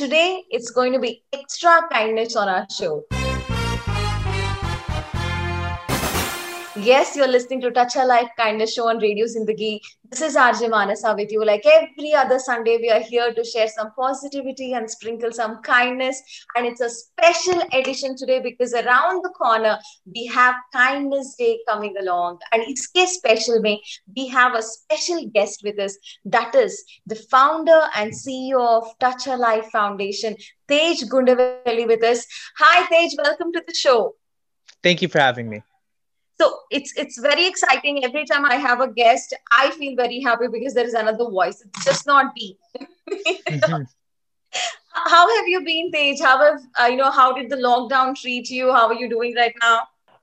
Today it's going to be extra kindness on our show. Yes, you're listening to Touch a Life Kindness Show on Radio Zindagi. This is RJ Manasa with you. Like every other Sunday, we are here to share some positivity and sprinkle some kindness. And it's a special edition today because around the corner, we have Kindness Day coming along. And it's a special way. We have a special guest with us. That is the founder and CEO of Touch a Life Foundation, Tej Gundavelli with us. Hi, Tej. Welcome to the show. Thank you for having me so it's it's very exciting every time i have a guest i feel very happy because there is another voice it's just not me mm-hmm. how have you been Tej? how have uh, you know how did the lockdown treat you how are you doing right now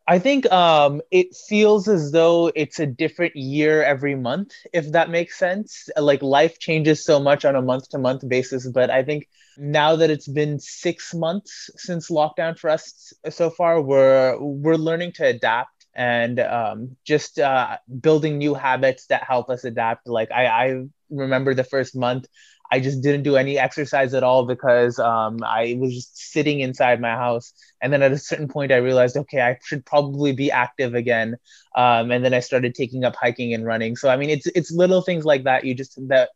I think um, it feels as though it's a different year every month, if that makes sense. Like life changes so much on a month to month basis. But I think now that it's been six months since lockdown for us so far, we're we're learning to adapt and um, just uh, building new habits that help us adapt. Like I, I remember the first month, I just didn't do any exercise at all because um, I was just sitting inside my house. And then at a certain point, I realized, okay, I should probably be active again. Um, and then I started taking up hiking and running. So I mean, it's it's little things like that. You just that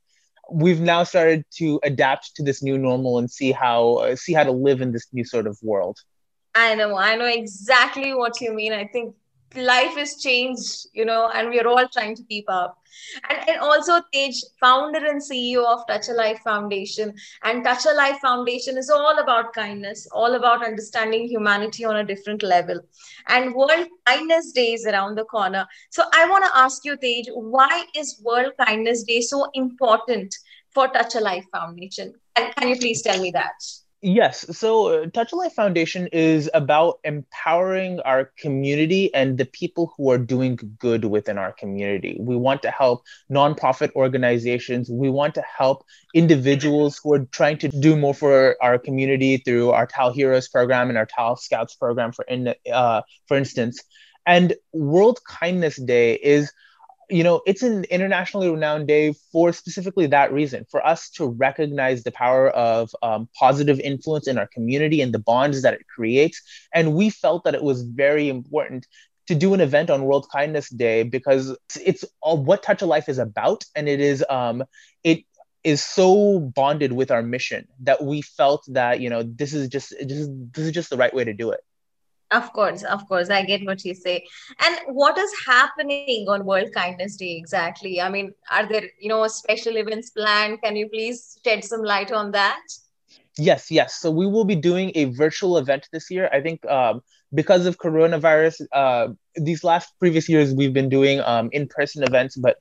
we've now started to adapt to this new normal and see how see how to live in this new sort of world. I know, I know exactly what you mean. I think life has changed, you know, and we're all trying to keep up. And, and also, Tej, founder and CEO of Touch a Life Foundation. And Touch a Life Foundation is all about kindness, all about understanding humanity on a different level. And World Kindness Day is around the corner. So I want to ask you, Tej, why is World Kindness Day so important for Touch a Life Foundation? And can you please tell me that? Yes. So, uh, Touch a Life Foundation is about empowering our community and the people who are doing good within our community. We want to help nonprofit organizations. We want to help individuals who are trying to do more for our community through our TAL Heroes program and our TAL Scouts program, for in, uh, for instance. And World Kindness Day is you know, it's an internationally renowned day for specifically that reason, for us to recognize the power of um, positive influence in our community and the bonds that it creates. And we felt that it was very important to do an event on World Kindness Day because it's all what Touch a Life is about, and it is um, it is so bonded with our mission that we felt that you know this is just this is, this is just the right way to do it. Of course, of course, I get what you say. And what is happening on World Kindness Day exactly? I mean, are there, you know, special events planned? Can you please shed some light on that? Yes, yes. So we will be doing a virtual event this year. I think um, because of coronavirus, uh, these last previous years we've been doing um, in-person events, but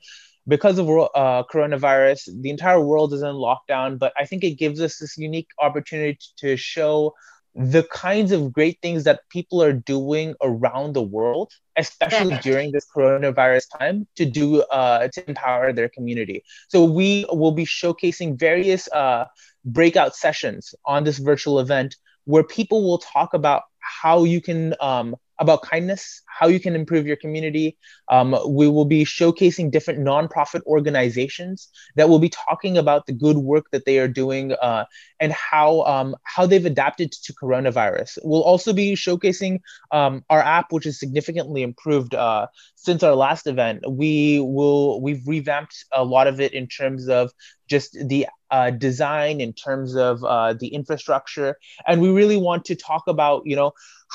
because of uh, coronavirus, the entire world is in lockdown. But I think it gives us this unique opportunity to show the kinds of great things that people are doing around the world, especially during this coronavirus time, to do uh, to empower their community. So we will be showcasing various uh, breakout sessions on this virtual event where people will talk about how you can um, about kindness, how you can improve your community. Um, we will be showcasing different nonprofit organizations that will be talking about the good work that they are doing uh, and how um, how they've adapted to coronavirus. We'll also be showcasing um, our app, which is significantly improved uh, since our last event. We will we've revamped a lot of it in terms of just the uh, design in terms of uh, the infrastructure and we really want to talk about you know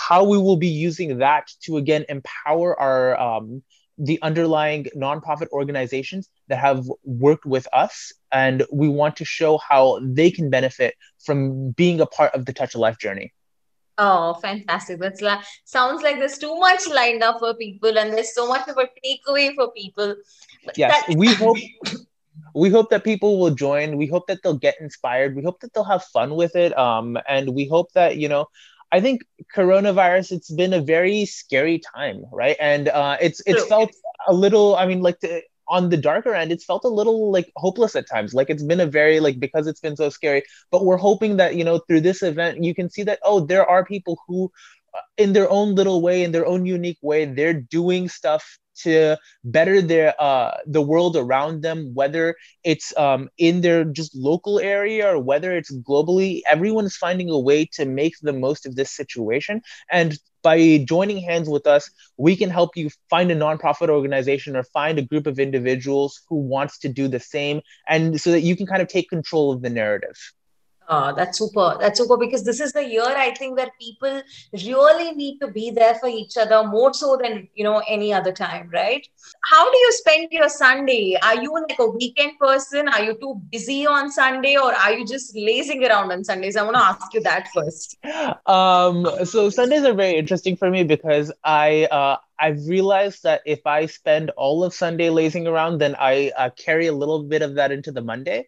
how we will be using that to again empower our um, the underlying nonprofit organizations that have worked with us and we want to show how they can benefit from being a part of the touch of life journey Oh, fantastic. That's la- sounds like there's too much lined up for people and there's so much of a takeaway for people. yes, that- we hope we hope that people will join. We hope that they'll get inspired. We hope that they'll have fun with it. Um, and we hope that, you know, I think coronavirus, it's been a very scary time, right? And uh, it's it's True. felt a little, I mean, like to, on the darker end, it's felt a little like hopeless at times. Like it's been a very like because it's been so scary. But we're hoping that you know through this event, you can see that oh, there are people who, uh, in their own little way, in their own unique way, they're doing stuff to better their uh, the world around them, whether it's um, in their just local area or whether it's globally. Everyone is finding a way to make the most of this situation, and by joining hands with us, we can help you find a nonprofit organization or find a group of individuals who wants to do the same, and so that you can kind of take control of the narrative. Oh, that's super. That's super because this is the year I think where people really need to be there for each other more so than you know any other time, right? How do you spend your Sunday? Are you like a weekend person? Are you too busy on Sunday, or are you just lazing around on Sundays? I want to ask you that first. Um, so Sundays are very interesting for me because I uh, I've realized that if I spend all of Sunday lazing around, then I uh, carry a little bit of that into the Monday.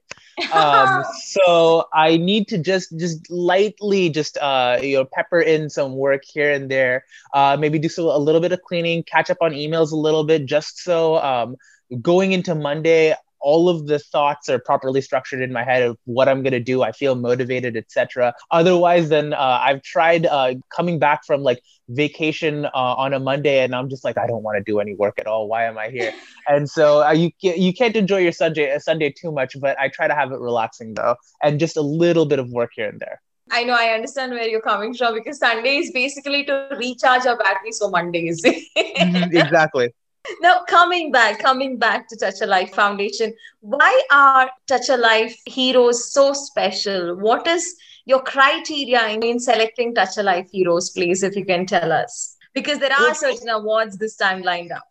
Um, so I need to just just lightly just uh, you know pepper in some work here and there. Uh, maybe do so a little bit of cleaning, catch up on emails a little bit, just so um, going into Monday all of the thoughts are properly structured in my head of what I'm going to do. I feel motivated, etc. Otherwise, then uh, I've tried uh, coming back from like vacation uh, on a Monday, and I'm just like, I don't want to do any work at all. Why am I here? and so uh, you you can't enjoy your Sunday uh, Sunday too much, but I try to have it relaxing though, and just a little bit of work here and there. I know I understand where you're coming from because Sunday is basically to recharge our batteries for Mondays. exactly now coming back coming back to touch a life foundation. Why are touch a life heroes so special? What is your criteria in selecting touch a life heroes please if you can tell us? Because there are certain awards this time lined up.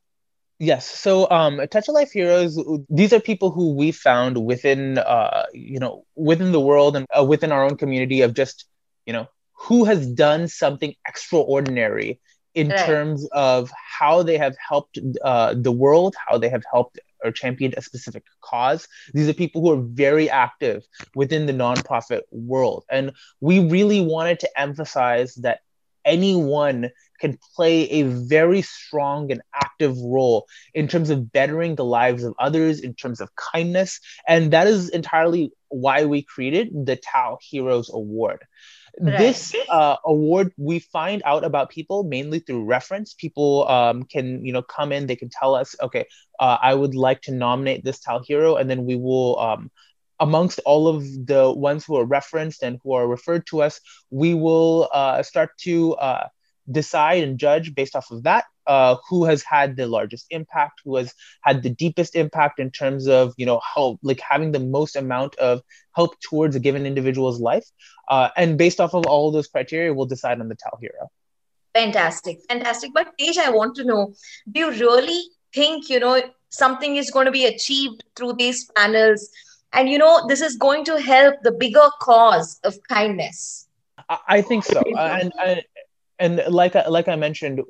Yes. So, um, Touch a Life Heroes, these are people who we found within, uh, you know, within the world and uh, within our own community of just, you know, who has done something extraordinary in right. terms of how they have helped uh, the world, how they have helped or championed a specific cause. These are people who are very active within the nonprofit world. And we really wanted to emphasize that anyone can play a very strong and active role in terms of bettering the lives of others, in terms of kindness. And that is entirely why we created the TAL Heroes Award. This uh, award, we find out about people mainly through reference. People um, can, you know, come in, they can tell us, okay, uh, I would like to nominate this TAL hero, and then we will, um, amongst all of the ones who are referenced and who are referred to us, we will uh, start to uh, decide and judge based off of that uh, who has had the largest impact, who has had the deepest impact in terms of you know how like having the most amount of help towards a given individual's life, uh, and based off of all of those criteria, we'll decide on the TAL hero. Fantastic, fantastic. But Tej, I want to know: Do you really think you know something is going to be achieved through these panels? And you know, this is going to help the bigger cause of kindness. I, think so, and, and and like like I mentioned,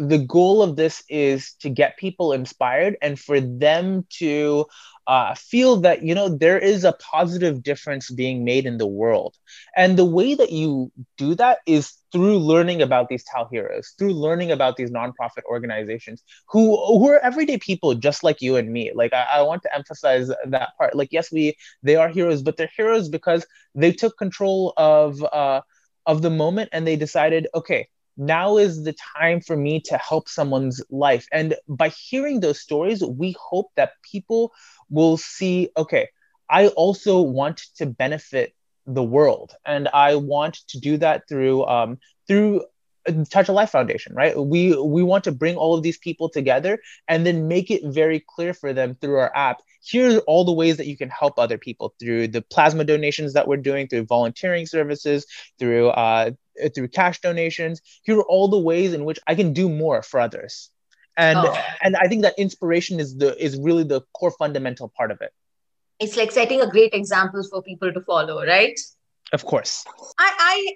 the goal of this is to get people inspired and for them to uh, feel that you know there is a positive difference being made in the world. And the way that you do that is through learning about these TAL heroes through learning about these nonprofit organizations who who are everyday people just like you and me. Like I, I want to emphasize that part. Like yes we they are heroes but they're heroes because they took control of uh, of the moment and they decided okay now is the time for me to help someone's life. And by hearing those stories, we hope that people will see okay, I also want to benefit the world and i want to do that through um, through touch a life foundation right we we want to bring all of these people together and then make it very clear for them through our app here are all the ways that you can help other people through the plasma donations that we're doing through volunteering services through uh, through cash donations. Here are all the ways in which i can do more for others. And oh. and i think that inspiration is the is really the core fundamental part of it. It's like setting a great example for people to follow right? Of course. I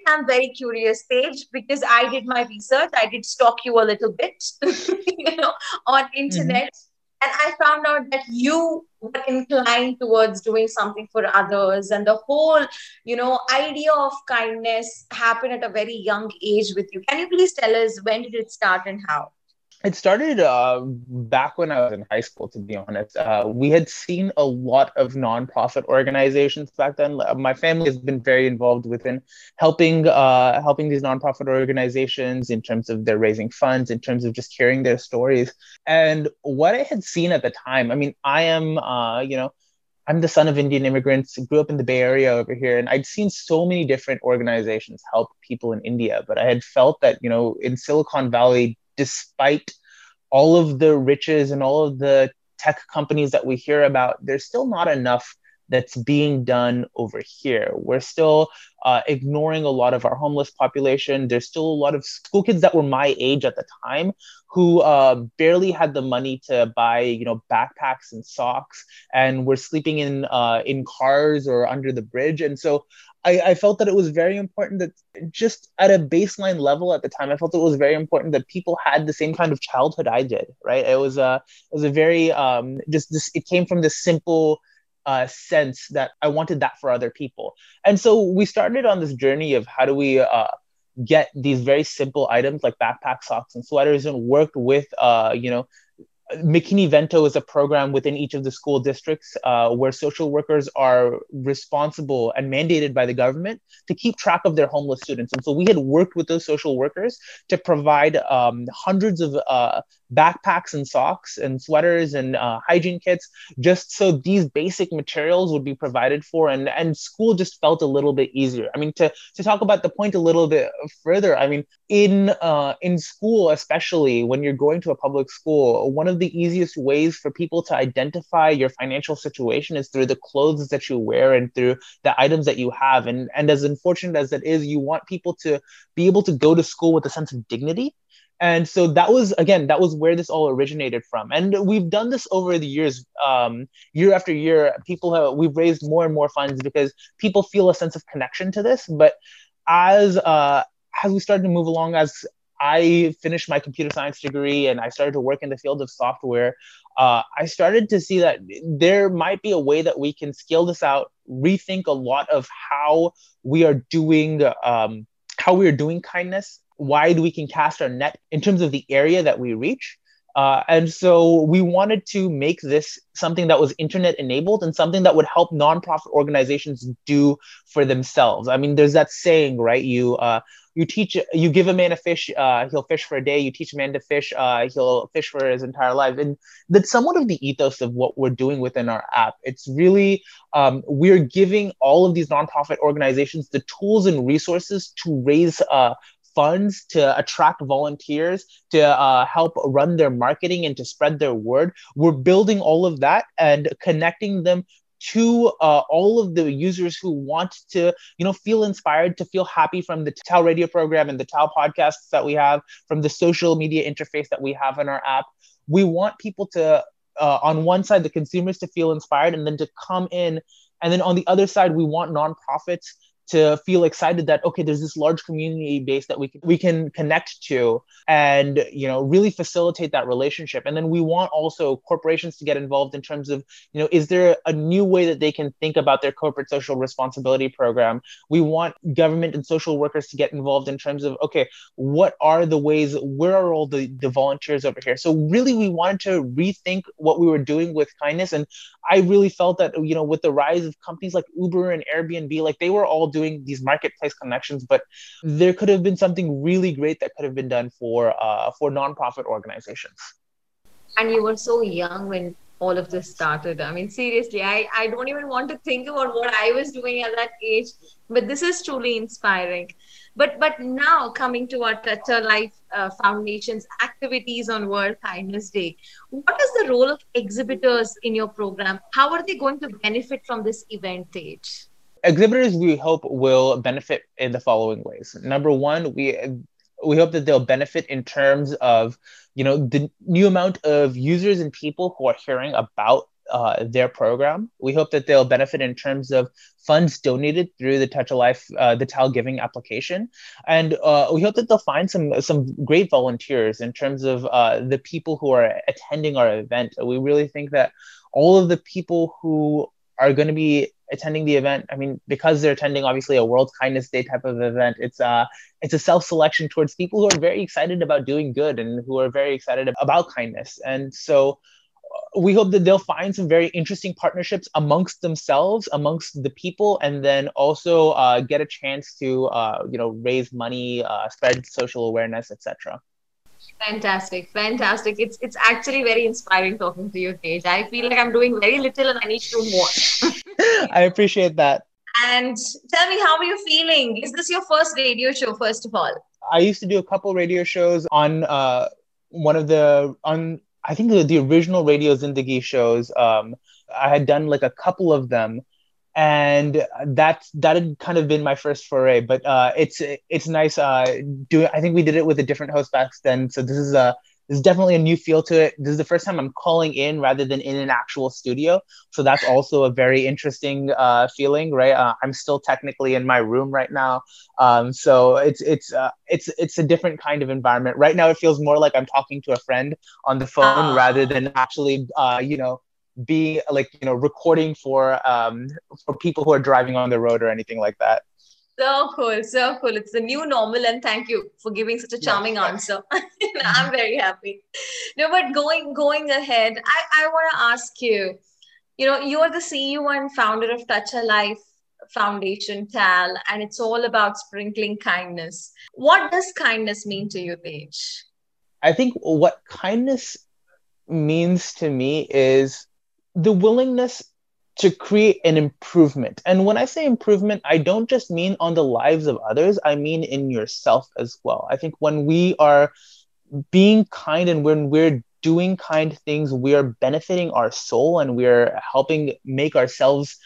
i am very curious Tej, because i did my research. I did stalk you a little bit you know on internet. mm-hmm and I found out that you were inclined towards doing something for others, and the whole, you know, idea of kindness happened at a very young age with you. Can you please tell us when did it start and how? It started uh, back when I was in high school, to be honest. Uh, we had seen a lot of nonprofit organizations back then. My family has been very involved within helping uh, helping these nonprofit organizations in terms of their raising funds, in terms of just hearing their stories. And what I had seen at the time, I mean, I am, uh, you know, I'm the son of Indian immigrants, grew up in the Bay Area over here, and I'd seen so many different organizations help people in India. But I had felt that, you know, in Silicon Valley, despite all of the riches and all of the tech companies that we hear about, there's still not enough that's being done over here. We're still uh, ignoring a lot of our homeless population. There's still a lot of school kids that were my age at the time who uh, barely had the money to buy, you know, backpacks and socks, and were sleeping in uh, in cars or under the bridge. And so I, I felt that it was very important that just at a baseline level at the time, I felt it was very important that people had the same kind of childhood I did. Right? It was a it was a very um, just this. It came from this simple uh, sense that I wanted that for other people. And so we started on this journey of how do we uh, get these very simple items like backpack socks and sweaters and worked with, uh, you know, McKinney Vento is a program within each of the school districts uh, where social workers are responsible and mandated by the government to keep track of their homeless students. And so we had worked with those social workers to provide um, hundreds of uh, backpacks and socks and sweaters and uh, hygiene kits, just so these basic materials would be provided for, and and school just felt a little bit easier. I mean, to to talk about the point a little bit further, I mean, in uh, in school, especially when you're going to a public school, one of the easiest ways for people to identify your financial situation is through the clothes that you wear and through the items that you have. And and as unfortunate as it is, you want people to be able to go to school with a sense of dignity and so that was again that was where this all originated from. And we've done this over the years um, year after year. People have we've raised more and more funds because people feel a sense of connection to this. But as uh, as we started to move along as i finished my computer science degree and i started to work in the field of software uh, i started to see that there might be a way that we can scale this out rethink a lot of how we are doing um, how we are doing kindness wide we can cast our net in terms of the area that we reach. Uh, and so we wanted to make this something that was internet enabled and something that would help nonprofit organizations do for themselves. I mean, there's that saying, right? You uh, you teach, you give a man a fish, uh, he'll fish for a day. You teach a man to fish, uh, he'll fish for his entire life. And that's somewhat of the ethos of what we're doing within our app. It's really um, we're giving all of these nonprofit organizations the tools and resources to raise uh, funds to attract volunteers to uh, help run their marketing and to spread their word. We're building all of that and connecting them to uh, all of the users who want to you know feel inspired to feel happy from the TAL radio program and the TAL podcasts that we have from the social media interface that we have in our app we want people to uh, on one side the consumers to feel inspired and then to come in and then on the other side we want nonprofits to feel excited that okay there's this large community base that we can we can connect to and you know really facilitate that relationship. And then we want also corporations to get involved in terms of you know is there a new way that they can think about their corporate social responsibility program? We want government and social workers to get involved in terms of okay what are the ways where are all the, the volunteers over here? So really we wanted to rethink what we were doing with kindness. And i really felt that you know with the rise of companies like uber and airbnb like they were all doing these marketplace connections, but there could have been something really great that could have been done for uh, for nonprofit organizations. And you were so young when all of this started. I mean, seriously, I, I don't even want to think about what I was doing at that age, but this is truly inspiring. But but now coming to our Touch Life uh, Foundation's activities on World Kindness Day, what is the role of exhibitors in your program? How are they going to benefit from this event, Tej? Exhibitors we hope will benefit in the following ways number one we we hope that they'll benefit in terms of you know the new amount of users and people who are hearing about uh, their program. We hope that they'll benefit in terms of funds donated through the Touch a Life, uh, the TAL Giving application, and uh, we hope that they'll find some some great volunteers in terms of uh, the people who are attending our event. We really think that all of the people who are going to be attending the event. I mean, because they're attending obviously a World Kindness Day type of event, it's uh it's a self selection towards people who are very excited about doing good and who are very excited about kindness. And so uh, we hope that they'll find some very interesting partnerships amongst themselves, amongst the people, and then also uh, get a chance to uh, you know raise money, uh, spread social awareness, etc. Fantastic, fantastic. It's it's actually very inspiring talking to you, Tej. I feel like I'm doing very little and I need to do more. I appreciate that. And tell me, how are you feeling? Is this your first radio show, first of all? I used to do a couple radio shows on uh, one of the on I think the, the original Radio Zindagi shows. Um, I had done like a couple of them and that's that had kind of been my first foray but uh, it's it's nice uh doing i think we did it with a different host back then so this is a this is definitely a new feel to it. This is the first time i'm calling in rather than in an actual studio. So that's also a very interesting uh, feeling right? Uh, i'm still technically in my room right now. Um, so it's it's uh, it's it's a different kind of environment. Right now it feels more like i'm talking to a friend on the phone rather than actually uh, you know be like you know recording for um for people who are driving on the road or anything like that so cool so cool. It's the new normal and thank you for giving such a charming answer. I'm very happy. No but going going ahead i i want to ask you you know you're the ceo and founder of touch a life foundation tal and it's all about sprinkling kindness. What does kindness mean to you tej? I think what kindness means to me is the willingness to create an improvement. And when I say improvement, I don't just mean on the lives of others, I mean in yourself as well. I think when we are being kind and when we're doing kind things, we are benefiting our soul and we're helping make ourselves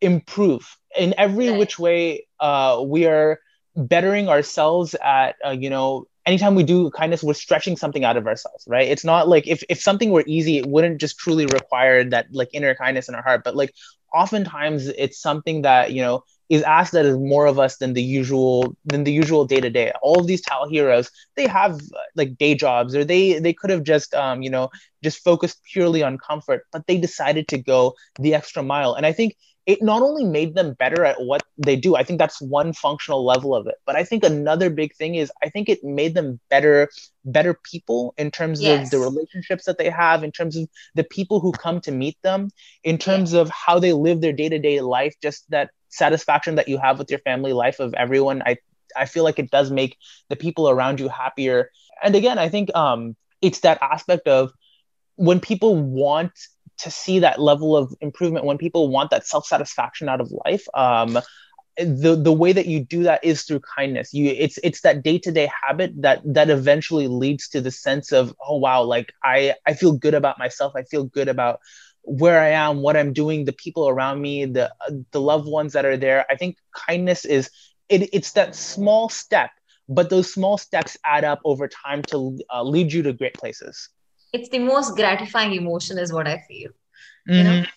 improve in every which way. Uh, we are bettering ourselves at, uh, you know, anytime we do kindness, we're stretching something out of ourselves, right? It's not like if, if something were easy, it wouldn't just truly require that like inner kindness in our heart. But like oftentimes it's something that, you know, is asked that is more of us than the usual than the usual day to day. All of these Tal heroes, they have like day jobs, or they they could have just um, you know just focused purely on comfort, but they decided to go the extra mile. And I think it not only made them better at what they do i think that's one functional level of it but i think another big thing is i think it made them better better people in terms yes. of the relationships that they have in terms of the people who come to meet them in terms of how they live their day-to-day life just that satisfaction that you have with your family life of everyone. I i feel like it does make the people around you happier. And again i think um it's that aspect of when people want to see that level of improvement when people want that self-satisfaction out of life um, the the way that you do that is through kindness. You it's it's that day-to-day habit that that eventually leads to the sense of oh wow like i i feel good about myself. I feel good about where i am what i'm doing the people around me the the loved ones that are there. I think kindness is it, it's that small step but those small steps add up over time to uh, lead you to great places it's the most gratifying emotion is what i feel mm-hmm. you know mm-hmm.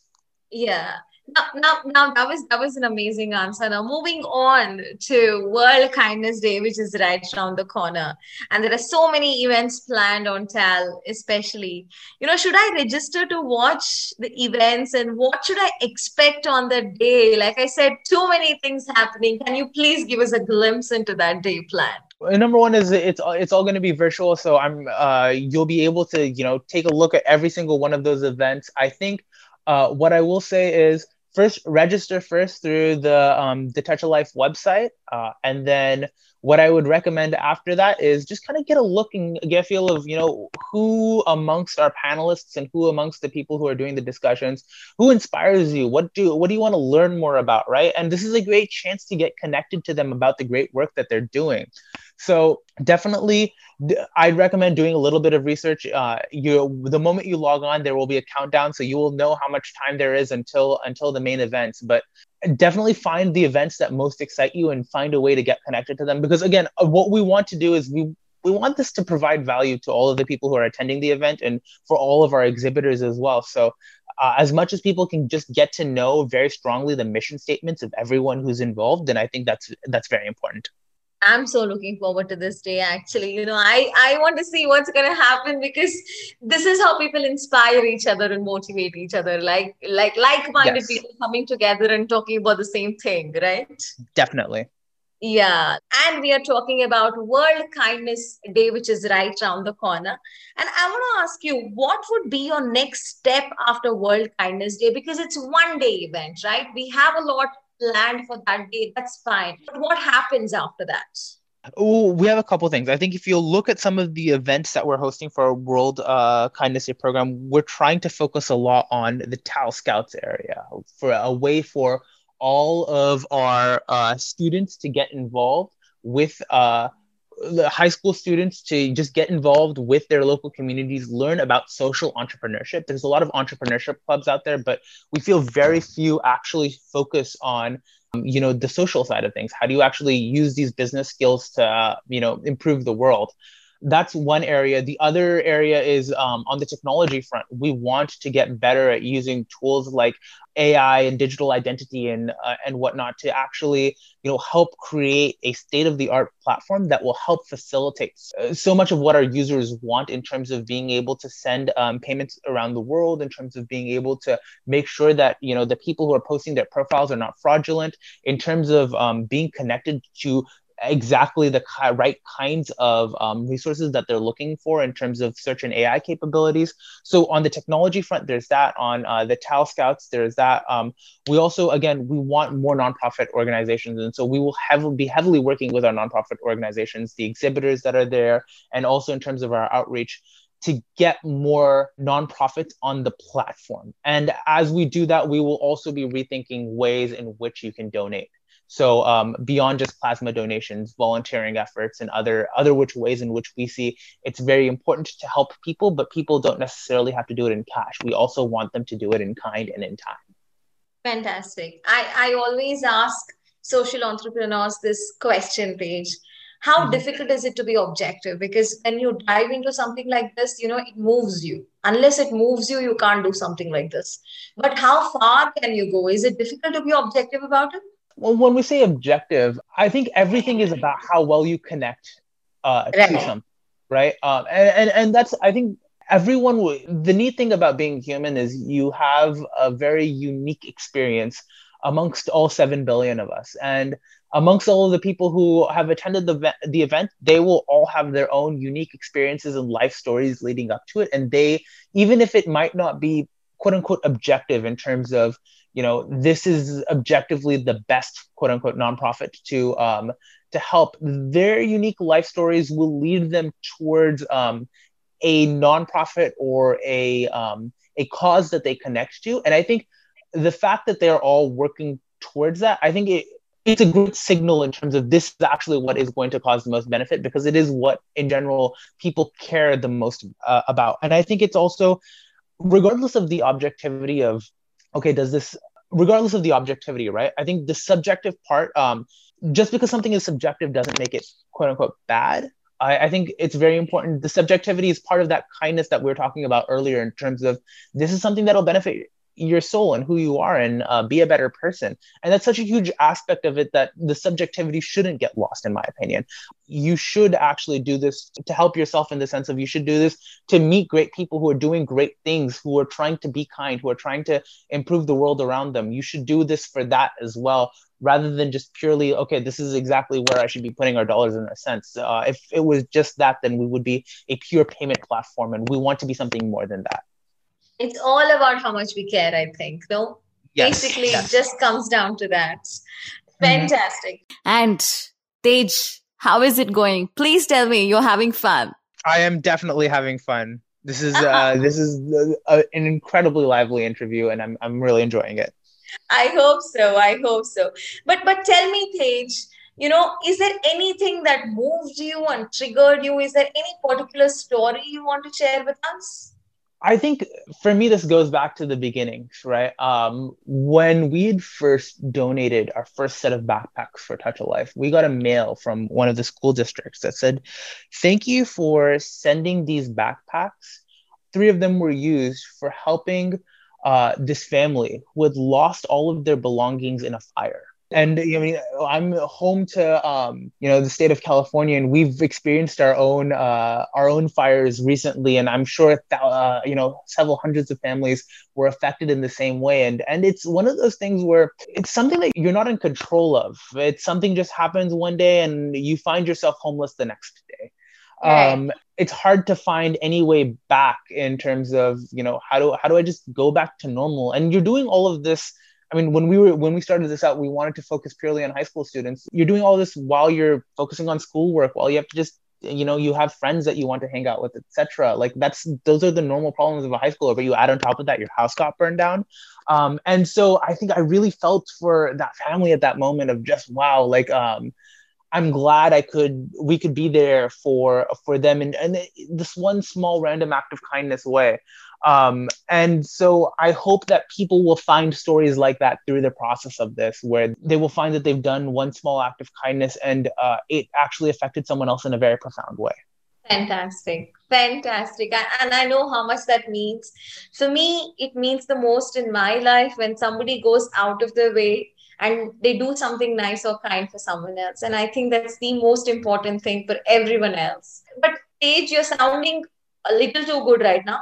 yeah now, now, now that was that was an amazing answer. Now moving on to World Kindness Day, which is right around the corner, and there are so many events planned on TAL, especially. You know, should I register to watch the events, and what should I expect on the day? Like I said, too many things happening. Can you please give us a glimpse into that day plan? number one is it's it's all going to be virtual so i'm uh, you'll be able to you know take a look at every single one of those events i think uh, what i will say is first register first through the um, the touch a life website uh, and then what I would recommend after that is just kind of get a look and get a feel of, you know, who amongst our panelists and who amongst the people who are doing the discussions, who inspires you? What do what do you want to learn more about, right? And this is a great chance to get connected to them about the great work that they're doing. So definitely, I'd recommend doing a little bit of research. Uh, you, the moment you log on, there will be a countdown, so you will know how much time there is until until the main events. But definitely find the events that most excite you and find a way to get connected to them because again uh, what we want to do is we we want this to provide value to all of the people who are attending the event and for all of our exhibitors as well so uh, as much as people can just get to know very strongly the mission statements of everyone who's involved then i think that's that's very important I'm so looking forward to this day. Actually, you know, I I want to see what's going to happen because this is how people inspire each other and motivate each other, like like like-minded yes. people coming together and talking about the same thing, right? Definitely. Yeah, and we are talking about World Kindness Day, which is right around the corner. And I want to ask you, what would be your next step after World Kindness Day? Because it's one day event, right? We have a lot planned for that day. That's fine. But what happens after that? Oh, we have a couple things. I think if you look at some of the events that we're hosting for our World uh, Kindness Day program, we're trying to focus a lot on the TAL Scouts area for a way for all of our uh, students to get involved with uh, the high school students to just get involved with their local communities, learn about social entrepreneurship. There's a lot of entrepreneurship clubs out there, but we feel very few actually focus on um, you know the social side of things how do you actually use these business skills to uh, you know improve the world that's one area. The other area is um, on the technology front. We want to get better at using tools like AI and digital identity and uh, and whatnot to actually you know help create a state of the art platform that will help facilitate uh, so much of what our users want in terms of being able to send um, payments around the world, in terms of being able to make sure that you know the people who are posting their profiles are not fraudulent, in terms of um, being connected to exactly the right kinds of um, resources that they're looking for in terms of search and AI capabilities. So on the technology front, there's that. On uh, the TAL Scouts, there's that. Um, we also, again, we want more nonprofit organizations, and so we will heavily be heavily working with our nonprofit organizations, the exhibitors that are there, and also in terms of our outreach to get more nonprofits on the platform. And as we do that, we will also be rethinking ways in which you can donate. So um, beyond just plasma donations, volunteering efforts, and other other which ways in which we see it's very important to help people, but people don't necessarily have to do it in cash. We also want them to do it in kind and in time. Fantastic. I, I always ask social entrepreneurs this question, Tej. How mm-hmm. difficult is it to be objective? Because when you dive into something like this, you know, it moves you. Unless it moves you, you can't do something like this. But how far can you go? Is it difficult to be objective about it? Well, when we say objective, I think everything is about how well you connect uh, right. to something, right? Um, and, and and that's I think everyone. W- the neat thing about being human is you have a very unique experience amongst all seven billion of us, and amongst all of the people who have attended the, the event, they will all have their own unique experiences and life stories leading up to it. And they, even if it might not be quote unquote objective in terms of you know this is objectively the best quote unquote nonprofit to um, to help. Their unique life stories will lead them towards um, a nonprofit or a um, a cause that they connect to. And i think the fact that they're all working towards that i think it it's a great signal in terms of this is actually what is going to cause the most benefit because it is what in general people care the most uh, about. And i think it's also regardless of the objectivity of okay, does this, regardless of the objectivity, right? I think the subjective part, um, just because something is subjective doesn't make it quote unquote bad. I, I think it's very important. The subjectivity is part of that kindness that we were talking about earlier in terms of this is something that'll benefit your soul and who you are and uh, be a better person. And that's such a huge aspect of it that the subjectivity shouldn't get lost in my opinion. You should actually do this to help yourself in the sense of you should do this to meet great people who are doing great things who are trying to be kind who are trying to improve the world around them. You should do this for that as well rather than just purely okay this is exactly where i should be putting our dollars in a sense uh, if it was just that then we would be a pure payment platform and we want to be something more than that it's all about how much we care i think no? Yes. basically yes. it just comes down to that. Fantastic. Mm-hmm. and tej how is it going? Please tell me you're having fun. I am definitely having fun. This is uh, this is uh, an incredibly lively interview and i'm i'm really enjoying it. I hope so i hope so. But but tell me tej you know is there anything that moved you and triggered you? Is there any particular story you want to share with us I think for me, this goes back to the beginnings, right? Um, when we had first donated our first set of backpacks for Touch a Life, we got a mail from one of the school districts that said, Thank you for sending these backpacks. Three of them were used for helping uh, this family who had lost all of their belongings in a fire. And I mean, I'm home to um, you know the state of California, and we've experienced our own uh, our own fires recently, and I'm sure that, uh, you know several hundreds of families were affected in the same way. And and it's one of those things where it's something that you're not in control of. It's something just happens one day, and you find yourself homeless the next day. Right. Um, it's hard to find any way back in terms of you know how do how do I just go back to normal? And you're doing all of this I mean, when we were when we started this out, we wanted to focus purely on high school students. You're doing all this while you're focusing on schoolwork, while you have to just you know you have friends that you want to hang out with etc like that's those are the normal problems of a high schooler but you add on top of that your house got burned down. Um, and so i think i really felt for that family at that moment of just wow like um, i'm glad i could we could be there for for them in, in this one small random act of kindness way um, and so I hope that people will find stories like that through the process of this, where they will find that they've done one small act of kindness and uh, it actually affected someone else in a very profound way. Fantastic. Fantastic. And I know how much that means. For me, it means the most in my life when somebody goes out of their way and they do something nice or kind for someone else. And I think that's the most important thing for everyone else. But Tej, you're sounding a little too good right now.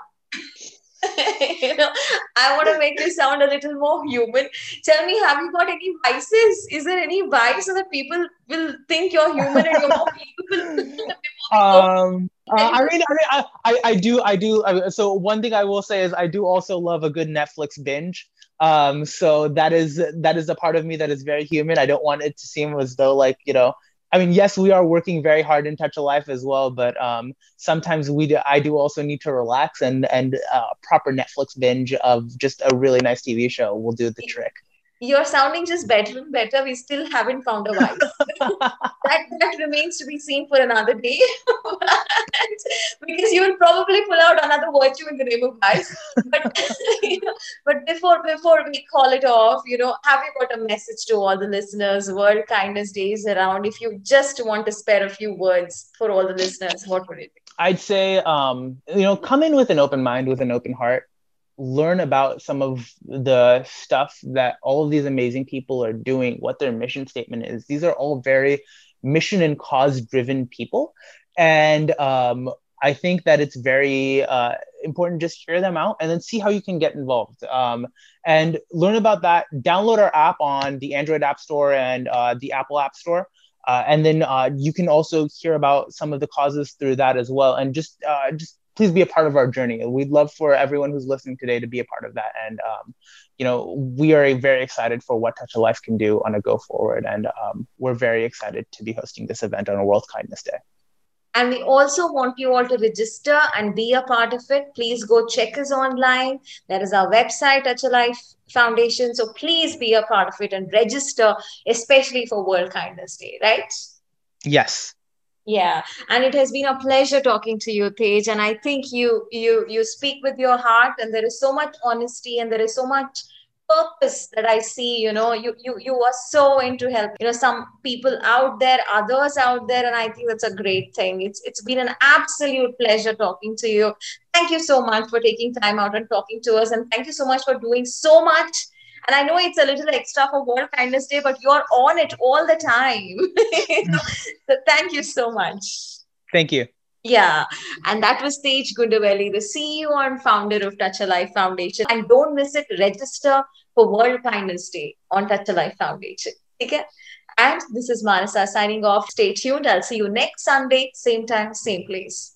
You know, I want to make you sound a little more human. Tell me, have you got any vices? Is there any vice so that people will think you're human and you're more believable? um, uh, I mean, I, mean I, I, do, I do. I, so one thing I will say is I do also love a good Netflix binge. Um, so that is that is a part of me that is very human. I don't want it to seem as though like you know I mean, yes, we are working very hard in Touch of Life as well, but um, sometimes we do, I do also need to relax, and and uh, proper Netflix binge of just a really nice TV show will do the trick you're sounding just better and better. We still haven't found a vice. that, that remains to be seen for another day. because you will probably pull out another virtue in the name of vice. But, you know, but before before we call it off, you know, have you got a message to all the listeners? World Kindness Days around. If you just want to spare a few words for all the listeners, what would it be? I'd say, um, you know, come in with an open mind, with an open heart learn about some of the stuff that all of these amazing people are doing, what their mission statement is. These are all very mission and cause driven people. And um, I think that it's very uh, important just hear them out and then see how you can get involved um, and learn about that. Download our app on the Android App Store and uh, the Apple App Store. Uh, and then uh, you can also hear about some of the causes through that as well. And just uh, just please be a part of our journey. We'd love for everyone who's listening today to be a part of that. And, um, you know, we are very excited for what Touch of Life can do on a go forward. And um, we're very excited to be hosting this event on a World Kindness Day. And we also want you all to register and be a part of it. Please go check us online. There is our website, Touch a Life Foundation. So please be a part of it and register, especially for World Kindness Day, right? Yes, yeah. And it has been a pleasure talking to you tej. And i think you you you speak with your heart and there is so much honesty and there is so much purpose that i see you know. You you you are so into help you know some people out there others out there and i think that's a great thing. It's it's been an absolute pleasure talking to you. Thank you so much for taking time out and talking to us and thank you so much for doing so much and I know it's a little extra for World Kindness Day, but you're on it all the time. Hmm. so thank you so much. Thank you. Yeah, and that was Tej Gundavelli, the CEO and founder of Touch a Life Foundation. And don't miss it, register for World Kindness Day on Touch a Life Foundation. Okay? And this is Manasa signing off. Stay tuned. I'll see you next Sunday, same time, same place.